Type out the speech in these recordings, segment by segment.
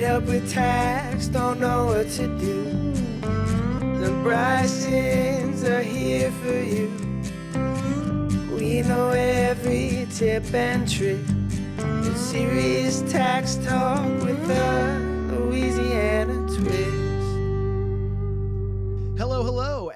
Help with tax, don't know what to do. The Brysons are here for you. We know every tip and trick. Serious tax talk with the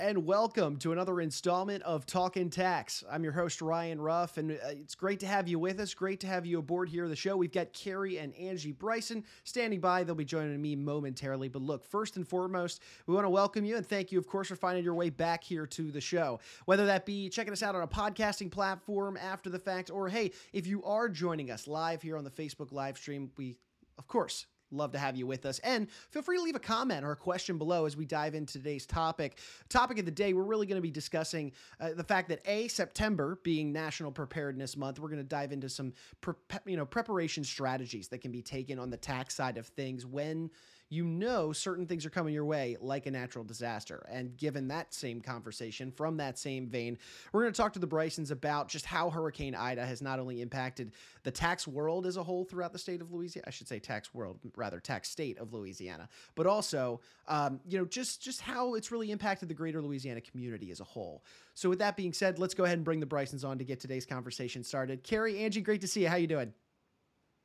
and welcome to another installment of Talkin' Tax. I'm your host, Ryan Ruff, and uh, it's great to have you with us. Great to have you aboard here of the show. We've got Carrie and Angie Bryson standing by. They'll be joining me momentarily. But look, first and foremost, we want to welcome you and thank you, of course, for finding your way back here to the show. Whether that be checking us out on a podcasting platform after the fact, or hey, if you are joining us live here on the Facebook live stream, we, of course, Love to have you with us. And feel free to leave a comment or a question below as we dive into today's topic. Topic of the day, we're really going to be discussing uh, the fact that A, September being National Preparedness Month, we're going to dive into some pre- you know preparation strategies that can be taken on the tax side of things when you know certain things are coming your way, like a natural disaster. And given that same conversation from that same vein, we're going to talk to the Brysons about just how Hurricane Ida has not only impacted the tax world as a whole throughout the state of Louisiana, I should say tax world, rather tax state of Louisiana, but also, um, you know, just just how it's really impacted the greater Louisiana community as a whole. So with that being said, let's go ahead and bring the Brysons on to get today's conversation started. Carrie, Angie, great to see you. How you doing?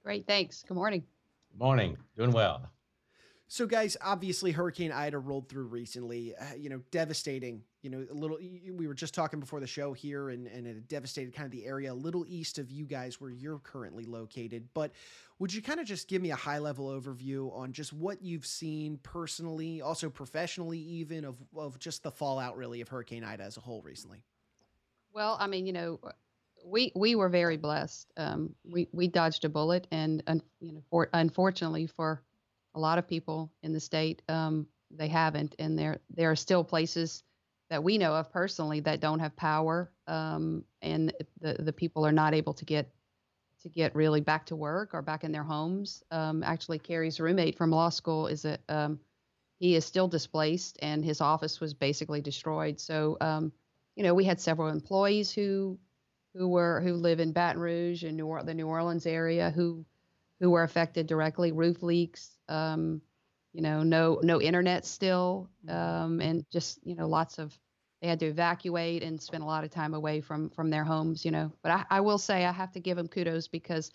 Great, thanks. Good morning. Good morning. Doing well. So, guys, obviously, Hurricane Ida rolled through recently. Uh, you know, devastating. You know, a little. We were just talking before the show here, and and it devastated kind of the area a little east of you guys where you're currently located. But would you kind of just give me a high level overview on just what you've seen personally, also professionally, even of of just the fallout really of Hurricane Ida as a whole recently? Well, I mean, you know, we we were very blessed. Um, we we dodged a bullet, and you know, for, unfortunately for a lot of people in the state, um, they haven't, and there there are still places that we know of personally that don't have power, um, and the the people are not able to get to get really back to work or back in their homes. Um, actually, Carrie's roommate from law school is a um, he is still displaced, and his office was basically destroyed. So, um, you know, we had several employees who who were who live in Baton Rouge and New or- the New Orleans area who who were affected directly. Roof leaks, um, you know, no no internet still, um, and just you know lots of they had to evacuate and spend a lot of time away from from their homes. You know, but I, I will say I have to give them kudos because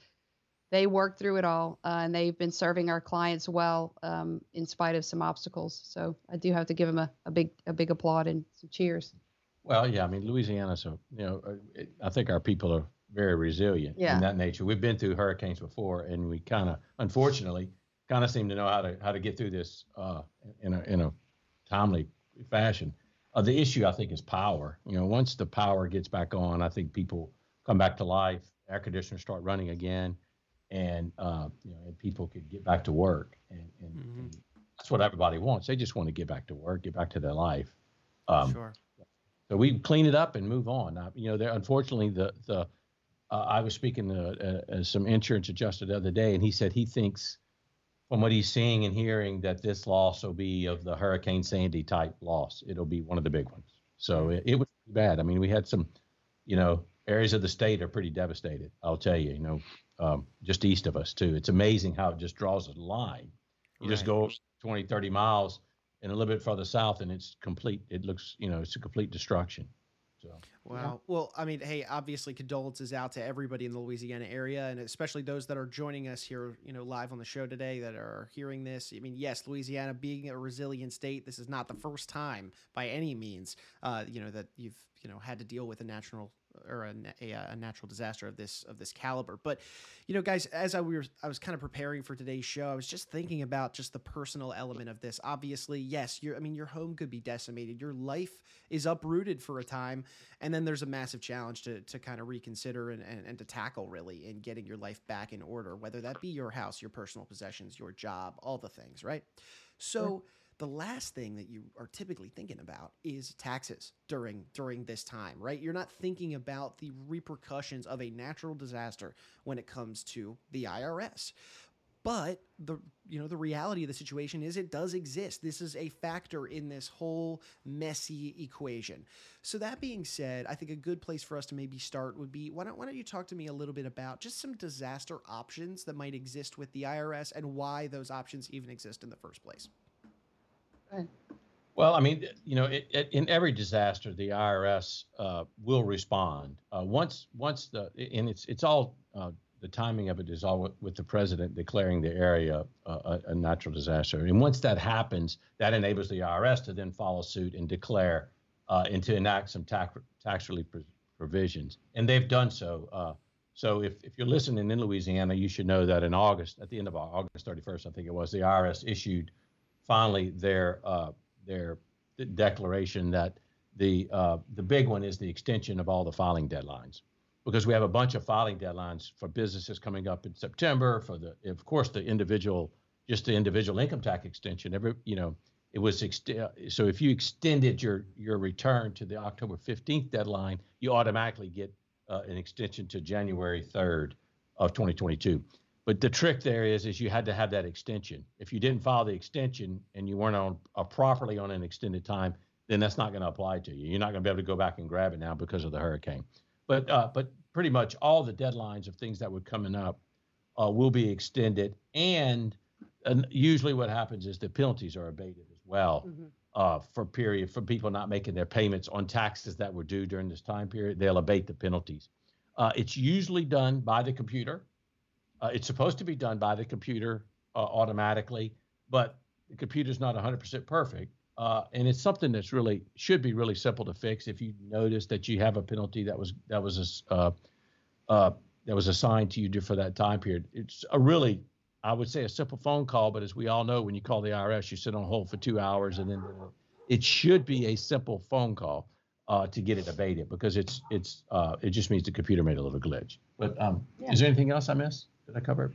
they worked through it all uh, and they've been serving our clients well um, in spite of some obstacles. So I do have to give them a, a big a big applaud and some cheers. Well, yeah, I mean Louisiana's a you know uh, I think our people are very resilient Yeah. in that nature. We've been through hurricanes before, and we kind of unfortunately kind of seem to know how to how to get through this uh, in a in a timely fashion. Uh, the issue I think is power. You know, once the power gets back on, I think people come back to life. Air conditioners start running again, and uh, you know, and people could get back to work, and, and, Mhm. and that's what everybody wants. They just want to get back to work, get back to their life. Um, sure. so we clean it up and move on. Uh, you know, there unfortunately the the uh, I was speaking to uh, uh, some insurance adjuster the other day, and he said he thinks, from what he's seeing and hearing, that this loss will be of the Hurricane Sandy type loss. It'll be one of the big ones. So it, it was pretty bad. I mean, we had some, you know, areas of the state are pretty devastated. I'll tell you. You know, um, just east of us too. It's amazing how it just draws a line. You just go 20, 30 miles and a little bit further south, and it's complete. It looks, you know, it's a complete destruction. So Wow. Well, I mean, hey, obviously condolences out to everybody in the Louisiana area and especially those that are joining us here, you know, live on the show today that are hearing this. I mean, yes, Louisiana being a resilient state, this is not the first time by any means, uh, you know, that you've, you know, had to deal with a natural or a, a, natural disaster of this of this caliber. But, you know, guys, as I were I was kind of preparing for today's show, I was just thinking about just the personal element of this. Obviously, yes, your I mean, your home could be decimated. Your life is uprooted for a time and then there's a massive challenge to, to kind of reconsider and, and, and to tackle really in getting your life back in order whether that be your house your personal possessions your job all the things right so the last thing that you are typically thinking about is taxes during during this time right you're not thinking about the repercussions of a natural disaster when it comes to the irs but the you know the reality of the situation is it does exist. This is a factor in this whole messy equation. So that being said, I think a good place for us to maybe start would be why don't why don't you talk to me a little bit about just some disaster options that might exist with the IRS and why those options even exist in the first place. Well, I mean, you know, it, it, in every disaster, the IRS uh, will respond. Uh, once once the and it's it's all uh, the timing of it is all with, with the president declaring the area uh, a, a, natural disaster, and once that happens, that enables the IRS to then follow suit and declare uh, and to enact some tax tax relief provisions, and they've done so. Uh, so if, if you're listening in Louisiana, you should know that in August, at the end of August 31st, I think it was, the IRS issued finally their their declaration that the uh, the big one is the extension of all the filing deadlines. Because we have a bunch of filing deadlines for businesses coming up in September for the of course the individual just the individual income tax extension every you know it was ext- so if you extended your your return to the October 15th deadline you automatically get uh, an extension to January 3rd of 2022 but the trick there is, is you had to have that extension. If you didn't file the extension and you weren't on uh, properly on an extended time, then that's not going to apply to you. You're not going to be able to go back and grab it now because of the hurricane. But uh, but pretty much all the deadlines of things that were coming up uh, will be extended, and, and usually what happens is the penalties are abated as well. Mm-hmm. Uh, for period for people not making their payments on taxes that were due during this time period, they'll abate the penalties. Uh, it's usually done by the computer. Uh, it's supposed to be done by the computer uh, automatically, but the computer's not 100% perfect. Uh, and it's something that's really should be really simple to fix. If you notice that you have a penalty that was that was a, uh, uh, that was assigned to you for that time period, it's a really I would say a simple phone call. But as we all know, when you call the IRS, you sit on hold for two hours, and then it should be a simple phone call uh, to get it abated because it's it's uh, it just means the computer made a little glitch. But um, yeah. is there anything else I missed? Did I cover?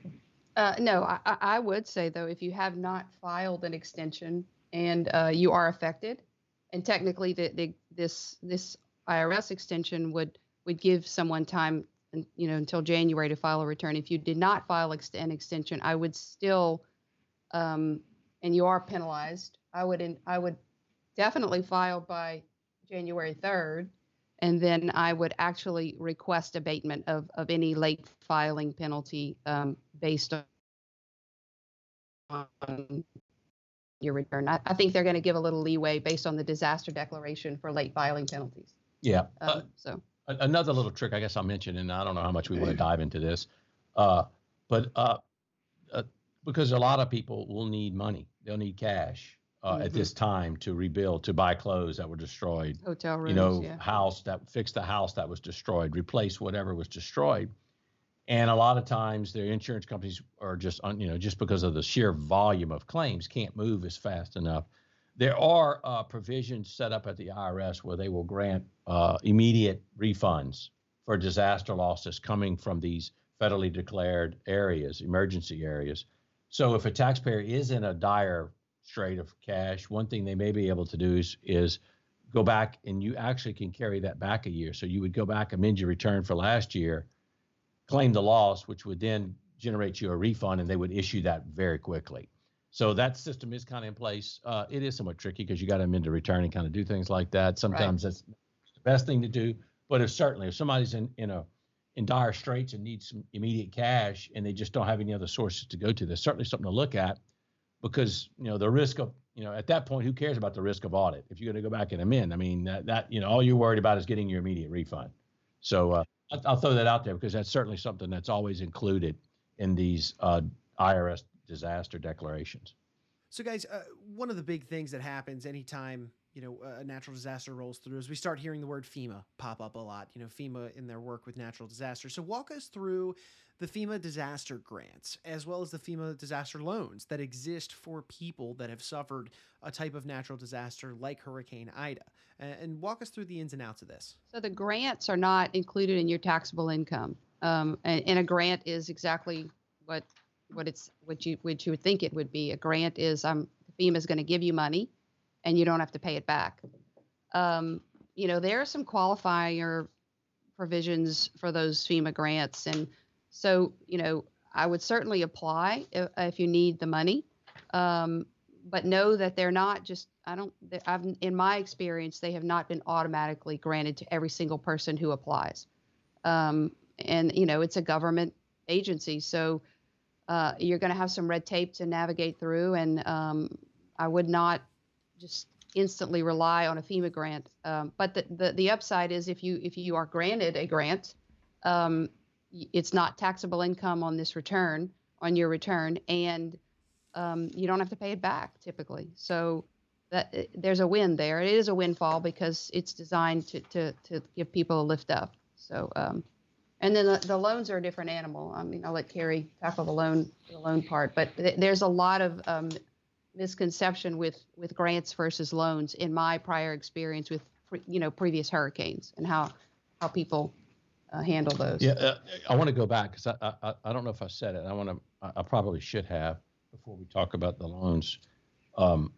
Uh, no, I, I, would say though, if you have not filed an extension and uh, you are affected, and technically the, the, this this IRS extension would would give someone time, you know, until January to file a return. If you did not file an extension, I would still, um, and you are penalized. I would in, I would definitely file by January 3rd and then I would actually request abatement of, of any late filing penalty um, based on your return. I, I think they're going to give a little leeway based on the disaster declaration for late filing penalties. Yeah. Um, uh, so another little trick I guess I'll mention, and I don't know how much we want to dive into this, uh, but uh, uh, because a lot of people will need money, they'll need cash uh, mm-hmm. at this time to rebuild, to buy clothes that were destroyed, hotel rooms, you know, yeah. house that fix the house that was destroyed, replace whatever was destroyed. And a lot of times, their insurance companies are just, you know, just because of the sheer volume of claims, can't move as fast enough. There are uh, provisions set up at the IRS where they will grant uh, immediate refunds for disaster losses coming from these federally declared areas, emergency areas. So if a taxpayer is in a dire strait of cash. One thing they may be able to do is is go back and you actually can carry that back a year. So you would go back, amend your return for last year, claim the loss, which would then generate you a refund, and they would issue that very quickly. So that system is kind of in place. Uh, it is somewhat tricky because you got to amend a return and kind of do things like that. Sometimes right. that's the best thing to do. But if certainly if somebody's in in a in dire straits and needs some immediate cash and they just don't have any other sources to go to, there's certainly something to look at because you know the risk of you know at that point who cares about the risk of audit? If you're going to go back and amend i mean that, that you know all you're worried about is getting your immediate refund. So uh, I'll, throw that out there because that's certainly something that's always included in these uh, irs disaster declarations. So guys uh, one of the big things that happens anytime you know a natural disaster rolls through as we start hearing the word fema pop up a lot you know fema in their work with natural disasters so walk us through the FEMA disaster grants, as well as the FEMA disaster loans that exist for people that have suffered a type of natural disaster like Hurricane Ida. And walk us through the ins and outs of this. So the grants are not included in your taxable income, um, and, and, a grant is exactly what what it's what you what you would think it would be. A grant is um, FEMA is going to give you money, and you don't have to pay it back. Um, you know there are some qualifier provisions for those FEMA grants and so, you know, I would certainly apply if, if you need the money, um, but know that they're not just. I don't. I've in my experience, they have not been automatically granted to every single person who applies, um, and you know it's a government agency, so uh, you're going to have some red tape to navigate through, and um, I would not just instantly rely on a FEMA grant. Um, but the, the the upside is if you if you are granted a grant, um, it's not taxable income on this return on your return, and um, you don't have to pay it back typically. So that uh, there's a win there. It is a windfall because it's designed to to to give people a lift up. So um, and then the, the, loans are a different animal. I mean, I'll let Carrie tackle the loan the loan part, but th- there's a lot of um, misconception with with grants versus loans in my prior experience with you know previous hurricanes and how how people uh, handle those. Yeah, uh, I want to go back because I, I I don't know if I said it. I want to I probably should have before we talk about the loans. Um,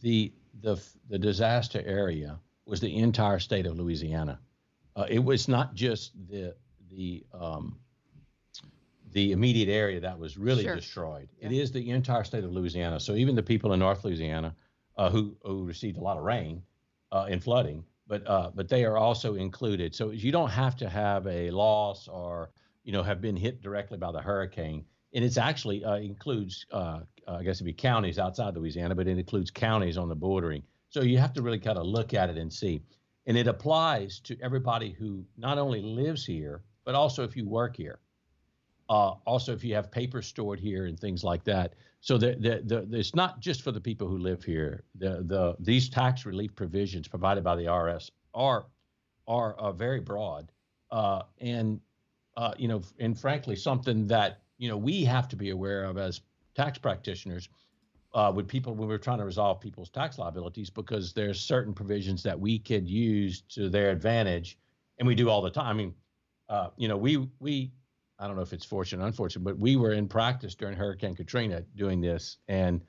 the the the disaster area was the entire state of Louisiana. Uh, it was not just the the um, the immediate area that was really sure. destroyed. Yeah. It is the entire state of Louisiana. So even the people in North Louisiana uh, who who received a lot of rain uh, and flooding but uh, but they are also included. So you don't have to have a loss or you know have been hit directly by the hurricane. And it's actually uh, includes uh, I guess it'd be counties outside Louisiana, but it includes counties on the bordering. So you have to really kind of look at it and see. And it applies to everybody who not only lives here, but also if you work here. Uh, also, if you have paper stored here and things like that. So the, the, the, it's not just for the people who live here. The, the, these tax relief provisions provided by the IRS are, are uh, very broad. Uh, and, uh, you know, and frankly, something that, you know, we have to be aware of as tax practitioners uh, with people when we're trying to resolve people's tax liabilities because there's certain provisions that we could use to their advantage. And we do all the time. I mean, uh, you know, we, we, I don't know if it's fortunate or unfortunate, but we were in practice during Hurricane Katrina doing this. And,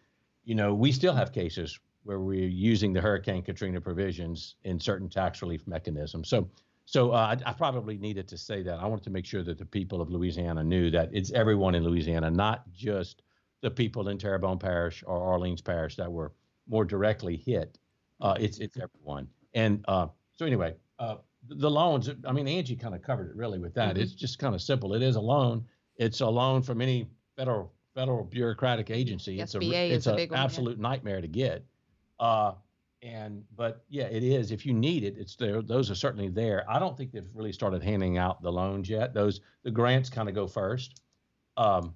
you know, we still have cases where we're using the Hurricane Katrina provisions in certain tax relief mechanisms. So, so uh, I, I, probably needed to say that. I wanted to make sure that the people of Louisiana knew that it's everyone in Louisiana, not just the people in Terrebonne Parish or Orleans Parish that were more directly hit. Uh, it's it's everyone. And uh, so anyway, uh, the loans, I mean, Angie kind of covered it really with that. Mm-hmm. It's just kind of simple. It is a loan. It's a loan from any federal federal bureaucratic agency. It's SBA a it's an absolute yeah. nightmare to get. Uh, and but yeah, it is. If you need it, it's there. Those are certainly there. I don't think they've really started handing out the loans yet. Those the grants kind of go first. Um,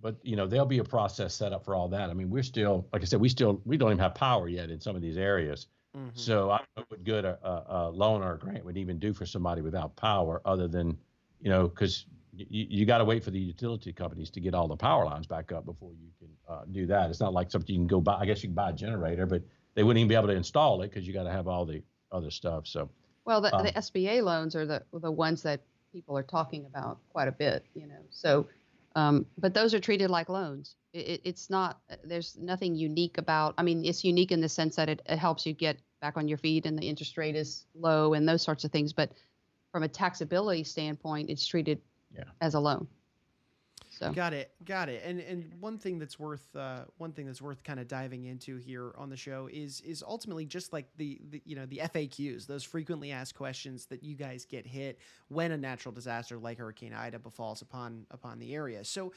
but you know there'll be a process set up for all that. I mean, we're still, like I said, we still we don't even have power yet in some of these areas. Mm-hmm. So I don't know what good a, a, a, loan or a grant would even do for somebody without power, other than, you know, because y- you got to wait for the utility companies to get all the power lines back up before you can uh, do that. It's not like something you can go buy. I guess you can buy a generator, but they wouldn't even be able to install it because you got to have all the other stuff. So, well, the, um, the SBA loans are the the ones that people are talking about quite a bit, you know. So, um, but those are treated like loans it, it's not there's nothing unique about i mean it's unique in the sense that it, it helps you get back on your feet and the interest rate is low and those sorts of things but from a taxability standpoint it's treated yeah. as a loan so got it, got it. And and one thing that's worth uh, one thing that's worth kind of diving into here on the show is is ultimately just like the, the you know the FAQs, those frequently asked questions that you guys get hit when a natural disaster like Hurricane Ida befalls upon upon the area. So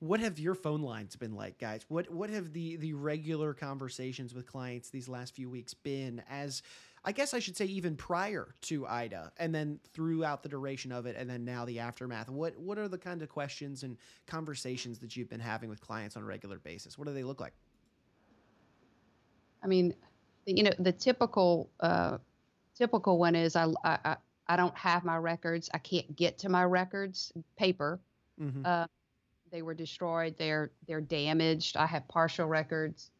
what have your phone lines been like, guys? What what have the the regular conversations with clients these last few weeks been as I guess I should say even prior to Ida and then throughout the duration of it and then now the aftermath. What what are the kind of questions and conversations that you've been having with clients on a regular basis? What do they look like? I mean, you know, the typical uh, typical one is I, I I don't have my records. I can't get to my records paper. Mm-hmm. Uh, they were destroyed. They're they're damaged. I have partial records.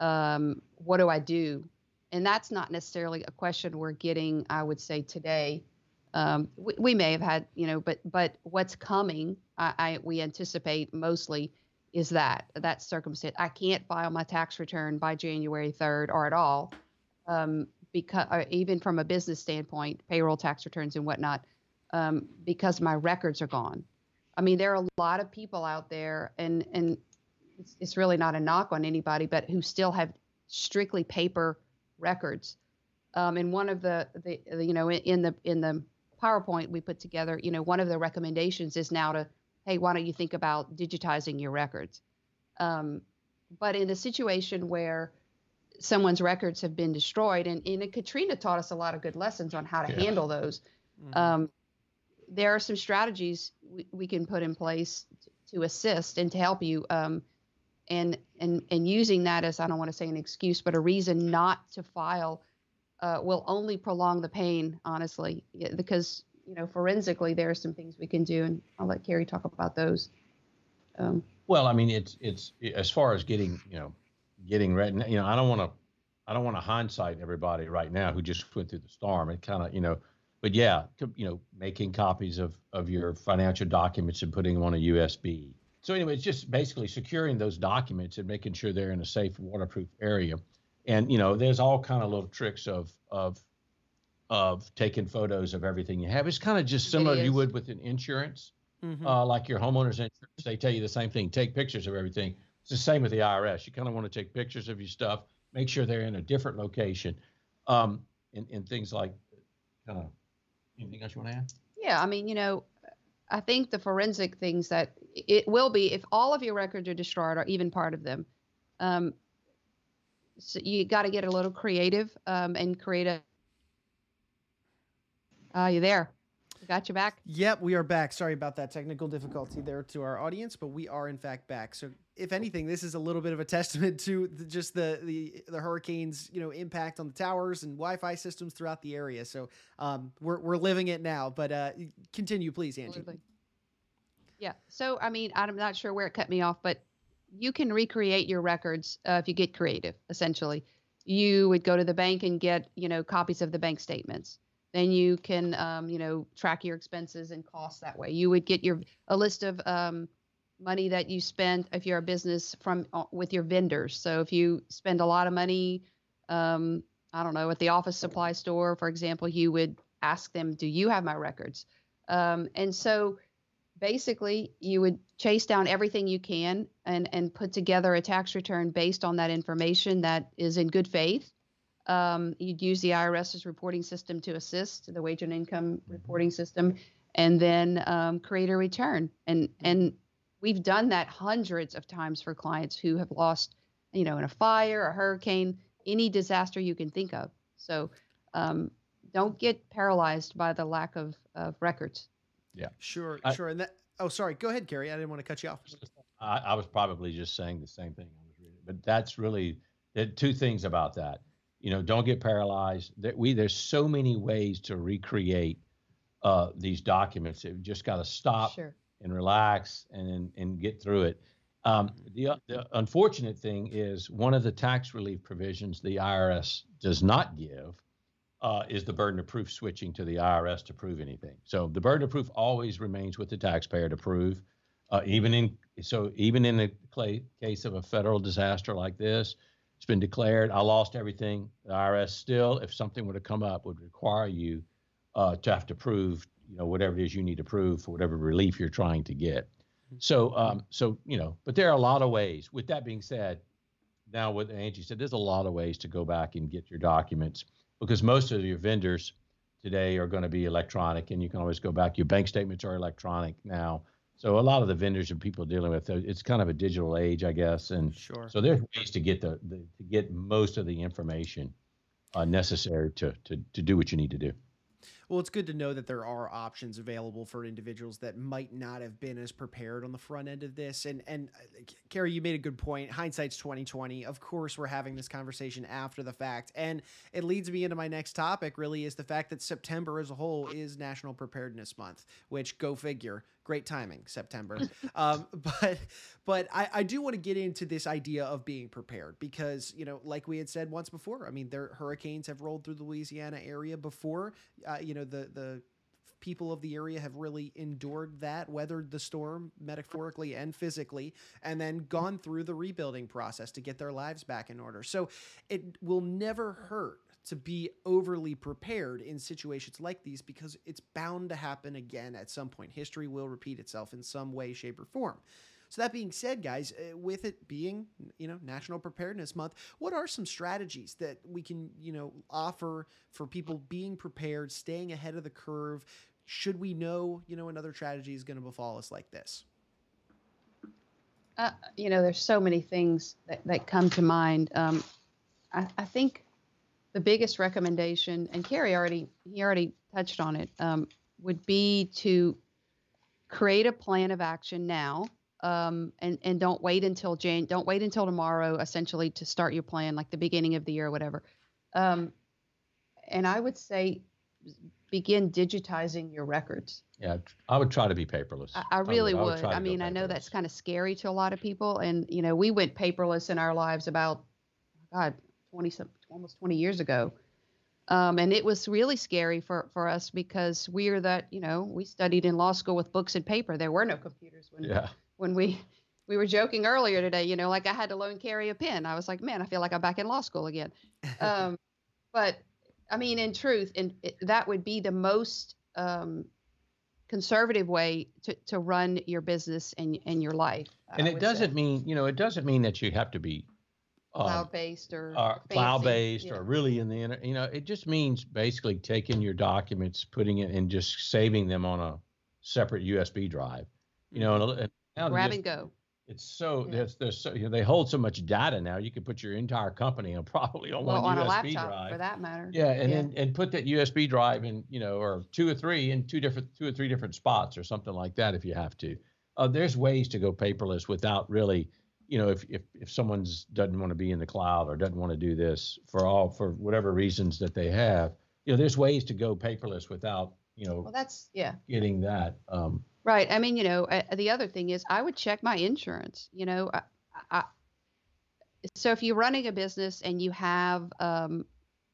Um, what do I do? And that's not necessarily a question we're getting. I would say today. Um, we, we, may have had, you know, but but what's coming? I, I we anticipate mostly is that that circumstance. I can't file my tax return by January 3rd or at all, um, because uh, even from a business standpoint, payroll tax returns and whatnot, um, because my records are gone. I mean, there are a lot of people out there, and and it's, it's really not a knock on anybody, but who still have strictly paper records. Um, and one of the, the, the you know in the in the PowerPoint we put together, you know, one of the recommendations is now to, hey, why don't you think about digitizing your records? Um, but in a situation where someone's records have been destroyed, and, and Katrina taught us a lot of good lessons on how to yeah. handle those. Mm-hmm. Um, there are some strategies we, we, can put in place to, assist and to help you. Um, and and and using that as I don't want to say an excuse, but a reason not to file uh, will only prolong the pain, honestly, because you know forensically there are some things we can do, and I'll let Carrie talk about those. Um, well, I mean, it's it's as far as getting you know getting ready. You know, I don't want to I don't want to hindsight everybody right now who just went through the storm. It kind of you know, but yeah, you know, making copies of of your financial documents and putting them on a USB. So anyway, it's just basically securing those documents and making sure they're in a safe, waterproof area. And you know there's all kind of little tricks of of of taking photos of everything you have. It's kind of just similar you would with an insurance. Mm-hmm. uh, like your homeowner's insurance they tell you the same thing take pictures of everything. It's the same with the irs you kind of want to take pictures of your stuff make sure they're in a different location. Um, and, and things like kind of anything else you want to add yeah i mean you know i think the forensic things that it will be if all of your records are destroyed or even part of them um, so you got to get a little creative um, and create a. Are uh, you there? got you back. Yep, we are back. Sorry about that technical difficulty there to our audience, but we are in fact back. So, if anything, this is a little bit of a testament to the, just the the the hurricanes, you know, impact on the towers and Wi-Fi systems throughout the area. So, um, we're we're living it now. But uh, continue, please, Angie. Yeah. So, I mean, I'm not sure where it cut me off, but you can recreate your records uh, if you get creative. Essentially, you would go to the bank and get you know copies of the bank statements. Then you can um, you know track your expenses and costs that way. You would get your a list of um, money that you spend if you're a business from uh, with your vendors. So if you spend a lot of money, um, I don't know, at the office supply store, for example, you would ask them, "Do you have my records?" Um, and so basically you would chase down everything you can and and put together a tax return based on that information that is in good faith um, you'd use the irs's reporting system to assist the wage and income reporting system and then um, create a return and and we've done that hundreds of times for clients who have lost you know in a fire a hurricane any disaster you can think of so um, don't get paralyzed by the lack of, of records yeah. Sure, I, sure. And that. Oh, sorry. Go ahead, Carrie. I didn't want to cut you off. I, I was probably just saying the same thing I was reading, but that's really there two things about that. You know, don't get paralyzed. That we there's so many ways to recreate uh, these documents. You just got to stop sure. And relax and and get through it. Um, the, the unfortunate thing is one of the tax relief provisions the IRS does not give uh, is the burden of proof switching to the IRS to prove anything. So the burden of proof always remains with the taxpayer to prove, uh, even in so even in the case of a federal disaster like this, it's been declared I lost everything. The IRS still, if something were to come up, would require you uh, to have to prove you know whatever it is you need to prove for whatever relief you're trying to get. Mm-hmm. So um, so you know, but there are a lot of ways. With that being said, now what Angie said, there's a lot of ways to go back and get your documents because most of your vendors today are going to be electronic and you can always go back. Your bank statements are electronic now. So a lot of the vendors and people dealing with it's kind of a digital age, I guess. And sure. so there's ways to get the, the to get most of the information uh, necessary to, to to do what you need to do. Well, it's good to know that there are options available for individuals that might not have been as prepared on the front end of this. And and uh, Carrie, you made a good point. Hindsight's twenty twenty. Of course, we're having this conversation after the fact, and it leads me into my next topic. Really, is the fact that September as a whole is National Preparedness Month, which go figure great timing september um, but but I, I do want to get into this idea of being prepared because you know like we had said once before i mean there hurricanes have rolled through the louisiana area before uh, you know the the people of the area have really endured that, weathered the storm metaphorically and physically, and then gone through the rebuilding process to get their lives back in order. So it will never hurt to be overly prepared in situations like these because it's bound to happen again at some point. History will repeat itself in some way, shape, or form. So that being said, guys, uh, with it being you know National Preparedness Month, what are some strategies that we can you know offer for people being prepared, staying ahead of the curve? Should we know you know another tragedy is going to befall us like this? Uh, you know, there's so many things that, that come to mind. Um, I, I, think the biggest recommendation, and Carrie already he already touched on it, um, would be to create a plan of action now, um, and and don't wait until Jan, don't wait until tomorrow, essentially, to start your plan, like the beginning of the year or whatever. Um, and I would say begin digitizing your records. Yeah, I would try to be paperless. I, I really I would. would. I, I mean, I know that's kind of scary to a lot of people, and you know, we went paperless in our lives about, God, twenty almost twenty years ago, um, and it was really scary for for us because we're that you know we studied in law school with books and paper. There were no computers when yeah. when we we were joking earlier today. You know, like I had to loan Carrie a pen. I was like, man, I feel like I'm back in law school again. Um, but I mean, in truth, and that would be the most um, conservative way to, to run your business and and your life. And it doesn't say. mean you know it doesn't mean that you have to be uh, cloud based or uh, cloud based yeah. or really in the internet. You know, it just means basically taking your documents, putting it, and just saving them on a separate USB drive. You know, and, and now grab and go. It's so yeah. there's there's so you know, they hold so much data now. You can put your entire company on probably on well, one on USB a laptop, drive for that matter. Yeah, and yeah. then and put that USB drive in you know or two or three in two different two or three different spots or something like that if you have to. Uh, there's ways to go paperless without really, you know, if if if someone's doesn't want to be in the cloud or doesn't want to do this for all for whatever reasons that they have, you know, there's ways to go paperless without you know. Well, that's yeah. Getting that. Um, Right. I mean, you know, uh, the other thing is I would check my insurance. You know, I, I, so if you're running a business and you have um,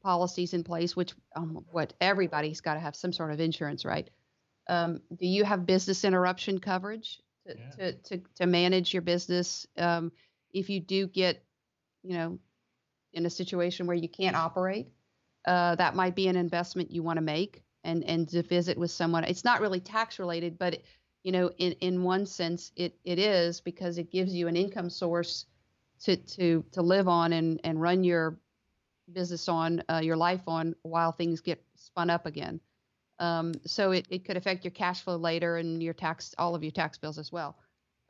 policies in place, which um, what everybody's got to have some sort of insurance, right? Um, do you have business interruption coverage to yeah. to, to, to manage your business um, if you do get, you know, in a situation where you can't operate? Uh, that might be an investment you want to make and and to visit with someone. It's not really tax related, but you know, in, in one sense, it, it is because it gives you an income source to, to, to live on and, and run your business on, uh, your life on while things get spun up again. Um, so it, it could affect your cash flow later and your tax, all of your tax bills as well.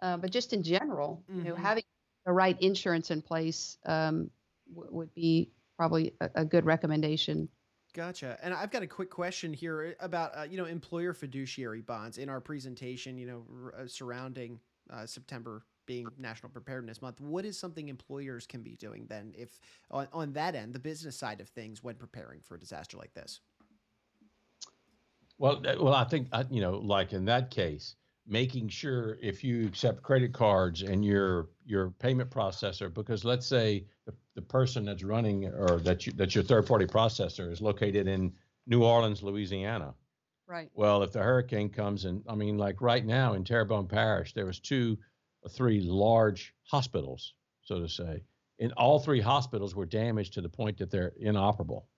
Uh, but just in general, mm-hmm. you know, mm-hmm. having the right insurance in place um, w- would be probably a, a good recommendation Gotcha. And I've got a quick question here uh, about uh, you know employer fiduciary bonds in our presentation. You know, r- uh, surrounding uh, September being National Preparedness Month. What is something employers can be doing then, if on, on that end, the business side of things, when preparing for a disaster like this? Well, well, I think you know, like in that case, making sure if you accept credit cards and your your payment processor because let's say the, the person that's running or that you, that's your third party processor is located in New Orleans, Louisiana. Right. Well, if the hurricane comes and I mean like right now in Terrebonne Parish there was two or three large hospitals, so to say. And all three hospitals were damaged to the point that they're inoperable.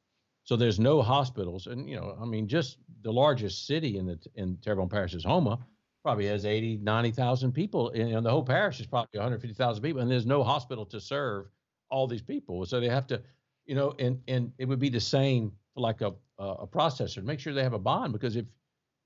So there's no hospitals and you know, I mean just the largest city in the in Terrebonne Parish is Houma probably has 80, 90,000 people. And, the whole parish is probably 150,000 people, and there's no hospital to serve all these people. So they have to, you know, and and it would be the same for like a a processor. Make sure they have a bond because if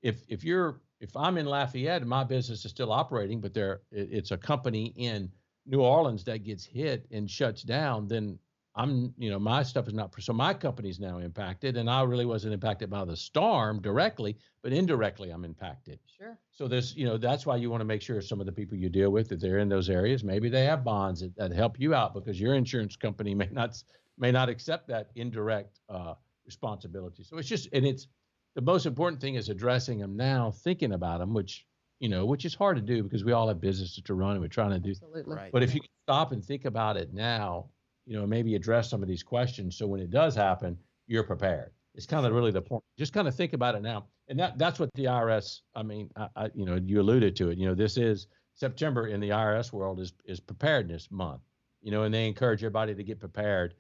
if if you're if I'm in Lafayette and my business is still operating, but there it's a company in New Orleans that gets hit and shuts down, then I'm, you know, my stuff is not, so my company's now impacted, and I really wasn't impacted by the storm directly, but indirectly I'm impacted. Sure. So there's, you know, that's why you want to make sure some of the people you deal with, that they're in those areas, maybe they have bonds that, that help you out because your insurance company may not may not accept that indirect uh, responsibility. So it's just, and it's the most important thing is addressing them now, thinking about them, which you know, which is hard to do because we all have businesses to run and we're trying to do. Absolutely. Right. But if you stop and think about it now, you know, maybe address some of these questions so when it does happen, you're prepared. It's kind of really the point. Just kind of think about it now, and that that's what the IRS. I mean, I, I, you know, you alluded to it. You know, this is September in the IRS world is is preparedness month. You know, and they encourage everybody to get prepared.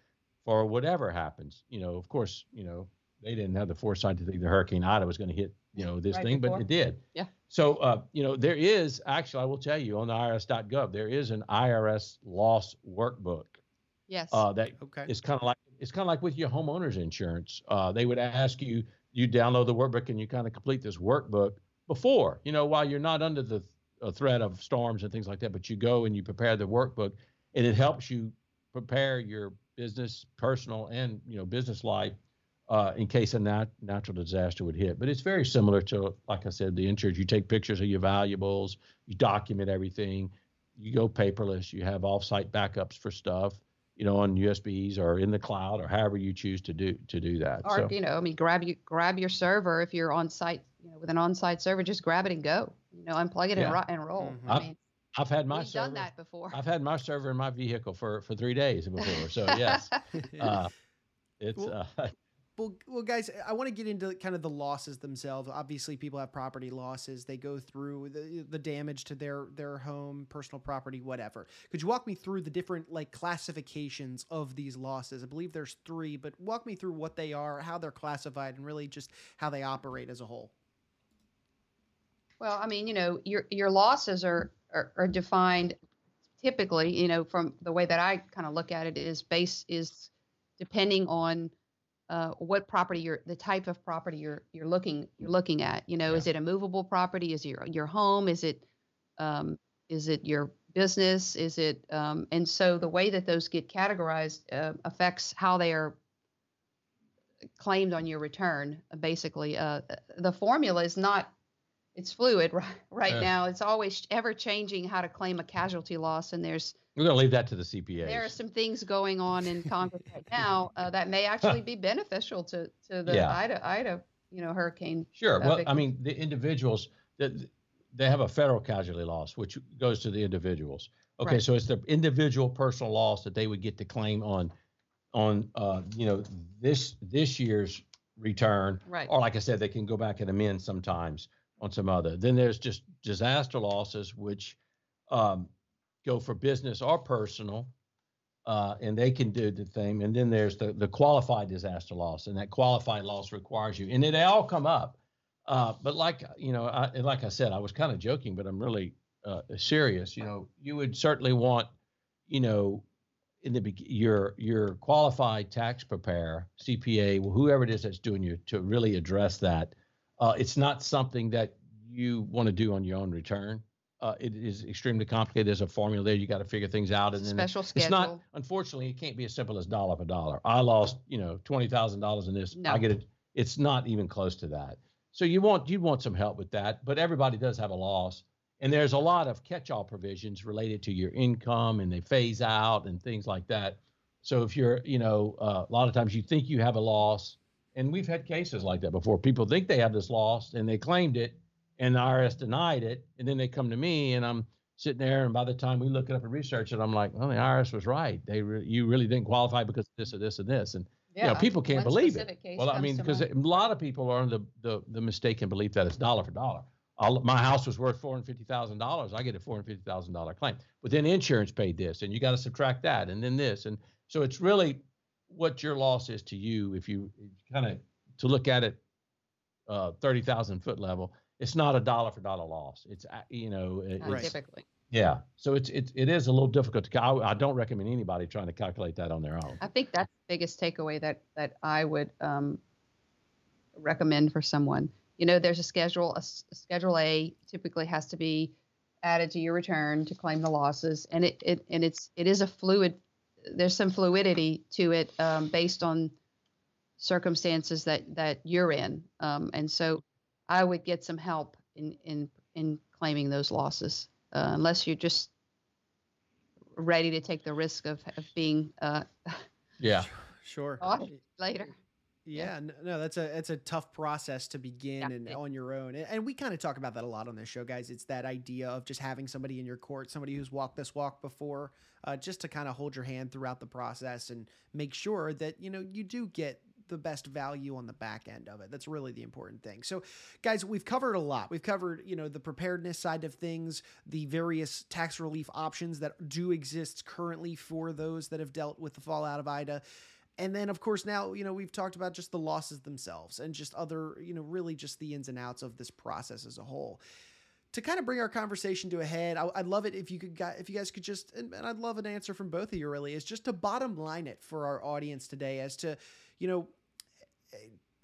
for whatever happens. You know, of course, you know they didn't have the foresight to think the Hurricane Ida was going to hit you know this Right thing, before. but it did. Yeah. So uh, you know there is actually I will tell you on the IRS.gov there is an IRS loss workbook Yes. uh, that Okay. it's kind of like it's kind of like with your homeowner's insurance. Uh, they would ask you you download the workbook and you kind of complete this workbook before you know while you're not under the uh, threat of storms and things like that, but you go and you prepare the workbook and it helps you prepare your business, personal, and you know business life uh, in case a nat- natural disaster would hit. But it's very similar to, like I said, the insurance. You take pictures of your valuables, you document everything, you go paperless, you have off-site backups for stuff, you know, on USBs or in the cloud or however you choose to do to do that. or so you know, I mean, grab you grab your server if you're on site, you know, with an on-site server, just grab it and go. You know, unplug it Yeah. and, ro- and roll. Mhm. I I've- mean, I've had my we've server. done that before. I've had my server in my vehicle for for three days before. So yes, uh, it's Cool. uh, Well, well, guys, I want to get into kind of the losses themselves. Obviously, people have property losses; they go through the, the damage to their their home, personal property, whatever. Could you walk me through the different like classifications of these losses? I believe there's three, but walk me through what they are, how they're classified, and really just how they operate as a whole. Well, I mean, you know, your your losses are are, are defined typically, you know, from the way that I kind of look at it is base is depending on uh, what property you're the type of property you're you're looking you're looking at. You know, is it a movable property? Is it your your home? Is it um, is it your business? Is it um, and so the way that those get categorized uh, affects how they are claimed on your return. Basically, uh, the formula is not it's fluid right, right Yeah. now. It's always ever changing how to claim a casualty loss, and there's we're going to leave that to the CPA. there are some things going on in Congress right now uh, that may actually be beneficial to to the Yeah. Ida Ida you know hurricane. Sure. uh, Well, I mean, the individuals that they have a federal casualty loss, which goes to the individuals. Okay, Right. so it's the individual personal loss that they would get to claim on, on uh, you know, this this year's return, Right. or like I said, they can go back and amend sometimes on some other. Then there's just disaster losses, which um, go for business or personal, uh, and they can do the thing. And then there's the the qualified disaster loss, and that qualified loss requires you, and they all come up. Uh, but like you know, I, like I said, I was kind of joking, but I'm really uh, serious. You know, you would certainly want, you know, in the your your qualified tax preparer, CPA, whoever it is that's doing you to really address that. Uh, it's not something that you want to do on your own return. Uh, it is extremely complicated. There's a formula there. You got to figure things out, and then Special it's schedule. not. Unfortunately, it can't be as simple as dollar for dollar. I lost, you know, twenty thousand dollars in this. No. I get it. It's not even close to that. So you want you want some help with that, but everybody does have a loss, and there's a lot of catch-all provisions related to your income, and they phase out and things like that. So if you're, you know, uh, a lot of times you think you have a loss, and we've had cases like that before. People think they have this loss, and they claimed it, and the IRS denied it, and then they come to me, and I'm sitting there, and by the time we look it up and research it, I'm like, well, the IRS was right. They re- you really didn't qualify because of this or this or this, and you know, people can't one believe it. Well, I mean, because a lot of people are in the, the, the mistaken belief that it's dollar for dollar. I'll, my house was worth four hundred fifty thousand dollars. I get a four hundred fifty thousand dollar claim, but then insurance paid this, and you got to subtract that, and then this, and so it's really what your loss is to you if you kind of to look at it uh, thirty thousand foot level. It's not a dollar for dollar loss. It's you know it- it's, typically. yeah. So it's it, it is a little difficult to. I, I don't recommend anybody trying to calculate that on their own. I think that's the biggest takeaway that that I would um, recommend for someone. You know, there's a schedule. A, a schedule A typically has to be added to your return to claim the losses, and it, it and it's it is a fluid. There's some fluidity to it um, based on circumstances that that you're in, um, and so I would get some help in in in claiming those losses, uh, unless you're just ready to take the risk of, of being uh, Yeah. Sure. Later. Yeah, n- no, that's a it's a tough process to begin Yeah. and on your own. And, and we kind of talk about that a lot on this show, guys. It's that idea of just having somebody in your court, somebody who's walked this walk before, uh, just to kind of hold your hand throughout the process and make sure that you know you do get the best value on the back end of it. That's really the important thing. So, guys, we've covered a lot. We've covered, you know, the preparedness side of things, the various tax relief options that do exist currently for those that have dealt with the fallout of Ida. And then, of course, now, you know, we've talked about just the losses themselves and just other, you know, really just the ins and outs of this process as a whole. To kind of bring our conversation to a head, I, would love it if you could, if you guys could just, and, I'd love an answer from both of you really, is just to bottom line it for our audience today as to, you know,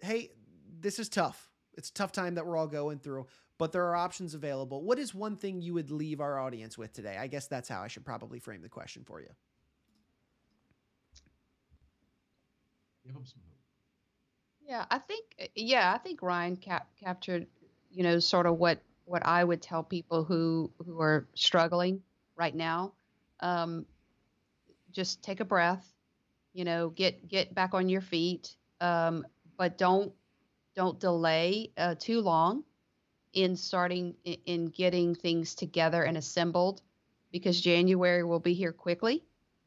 hey, this is tough. It's a tough time that we're all going through, but there are options available. What is one thing you would leave our audience with today? I guess that's how I should probably frame the question for you. Give them some hope. Yeah, I think yeah, I think Ryan cap- captured, you know, sort of what what I would tell people who who are struggling right now. Um, just take a breath, you know, get get back on your feet, um, but don't don't delay uh, too long in starting in, in getting things together and assembled, because January will be here quickly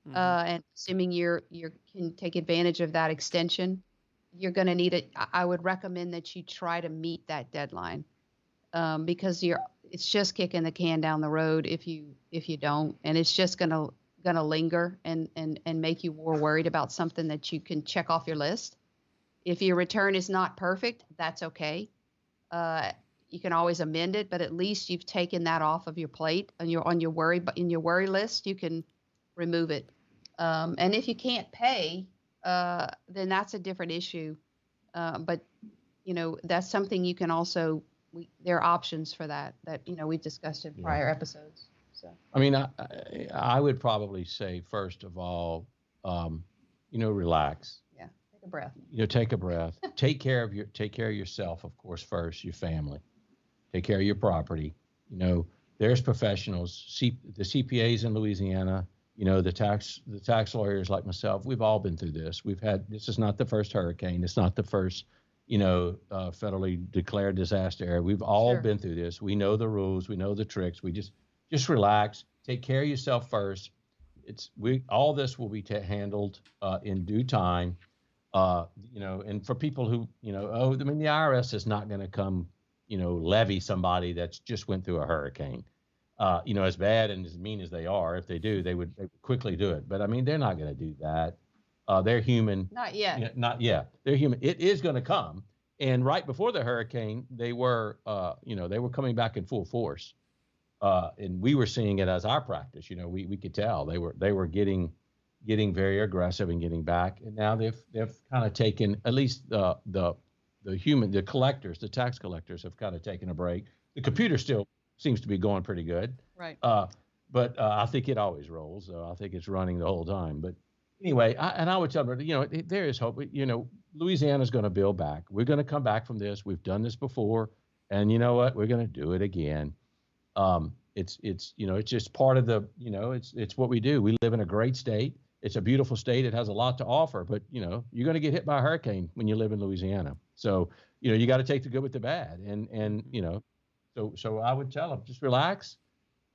Mm-hmm. Uh, and assuming you're you can take advantage of that extension, you're going to need it. I would recommend that you try to meet that deadline um, because you're it's just kicking the can down the road if you if you don't, and it's just going to going to linger and and and make you more worried about something that you can check off your list. If your return is not perfect, that's okay. Uh, you can always amend it, but at least you've taken that off of your plate and you're on your worry in your worry list. You can remove it. Um, and if you can't pay, uh, then that's a different issue. Uh, but you know that's something you can also we, there are options for that that you know we've discussed in prior yeah. episodes. So I mean, I, I would probably say first of all, um, you know, relax. A breath. You know, take a breath. take care of your take care of yourself, of course, first. Your family. Take care of your property. You know, there's professionals. C, the CPAs in Louisiana you know the tax the tax lawyers like myself we've all been through this we've had this is not the first hurricane it's not the first you know uh, federally declared disaster area we've all sure. been through this we know the rules we know the tricks we just just relax take care of yourself first it's we all this will be t- handled uh, in due time uh, you know and for people who you know oh i mean the irs is not going to come you know levy somebody that's just went through a hurricane uh, you know, as bad and as mean as they are, if they do, they would, they would quickly do it. But I mean, they're not going to do that. Uh, they're human. Not yet. You know, not yet. They're human. It is going to come. And right before the hurricane, they were, uh, you know, they were coming back in full force. Uh, and we were seeing it as our practice. You know, we, we could tell they were they were getting getting very aggressive and getting back. And now they've they've kind of taken at least the the the human the collectors, the tax collectors have kind of taken a break. The computer still seems to be going pretty good. Right. Uh, but uh, I think it always rolls. I think it's running the whole time. But anyway, I, and I would tell them, you know, there is hope. You know, Louisiana's going to build back. We're going to come back from this. We've done this before, and you know what? We're going to do it again. Um, it's it's you know it's just part of the you know it's it's what we do. We live in a great state. It's a beautiful state. It has a lot to offer, but you know you're going to get hit by a hurricane when you live in Louisiana. So you know you got to take the good with the bad, and and you know so so I would tell them just relax.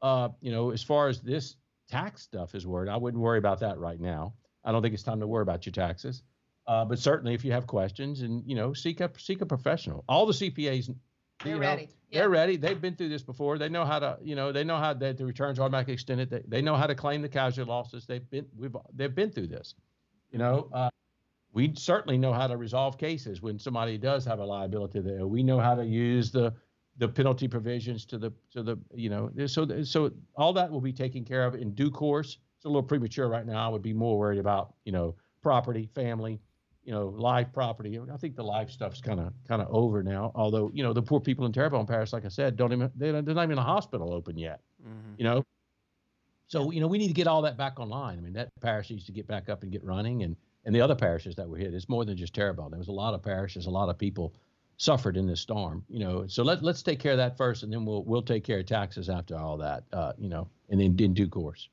Uh, you know, as far as this tax stuff is worried, I wouldn't worry about that right now. I don't think it's time to worry about your taxes. Uh, but certainly, if you have questions, and you know, seek a seek a professional. All the CPAs, they're know, ready. They're ready. They've been through this before. They know how to, you know, they know how that the returns automatically extended. They, they know how to claim the casualty losses. They've been we've they've been through this. You know, uh, we certainly know how to resolve cases when somebody does have a liability there. We know how to use the the penalty provisions to the to the you know so so all that will be taken care of in due course. It's a little premature right now. I would be more worried about you know property, family, you know life property. I think the life stuff's kind of kind of over now. Although you know the poor people in Terrebonne Parish, like I said, don't even they, they're not even a hospital open yet. Mm-hmm. You know, so you know we need to get all that back online. I mean that parish needs to get back up and get running, and and the other parishes that were hit. It's more than just Terrebonne. There was a lot of parishes, a lot of people suffered in this storm. You know, so let let's take care of that first, and then we'll we'll take care of taxes after all that. Uh, you know, and in, in due course.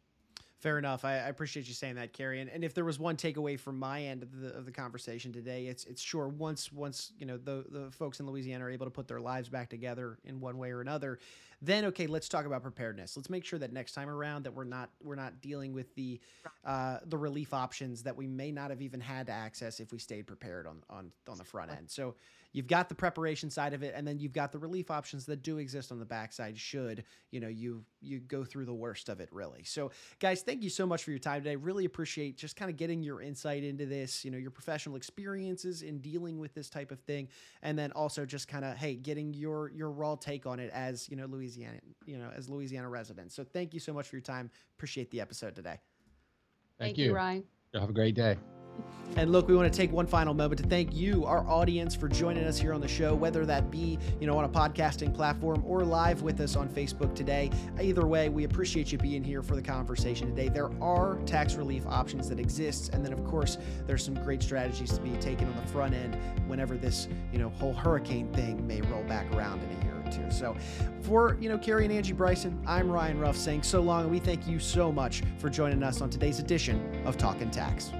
Fair enough. I, I, appreciate you saying that, Carrie. And, and if there was one takeaway from my end of the, of the conversation today, it's it's sure once once you know the the folks in Louisiana are able to put their lives back together in one way or another, then okay, let's talk about preparedness. Let's make sure that next time around that we're not we're not dealing with the uh, the relief options that we may not have even had to access if we stayed prepared on on on the front end. So you've got the preparation side of it, and then you've got the relief options that do exist on the backside. Should you know you you go through the worst of it, really. So, guys, thank you so much for your time today. Really appreciate just kind of getting your insight into this. You know, your professional experiences in dealing with this type of thing, and then also just kind of hey, getting your your raw take on it as you know Louisiana, you know, as Louisiana residents. So, thank you so much for your time. Appreciate the episode today. Thank, Thank you, Ryan. Have a great day. And look, we want to take one final moment to thank you, our audience, for joining us here on the show, whether that be, you know, on a podcasting platform or live with us on Facebook today. Either way, we appreciate you being here for the conversation today. There are tax relief options that exist, and then of course, there's some great strategies to be taken on the front end whenever this, you know, whole hurricane thing may roll back around in a year two. So, for you know, Carrie and Angie Bryson, I'm Ryan Ruff saying so long, and we thank you so much for joining us on today's edition of Talking Tax.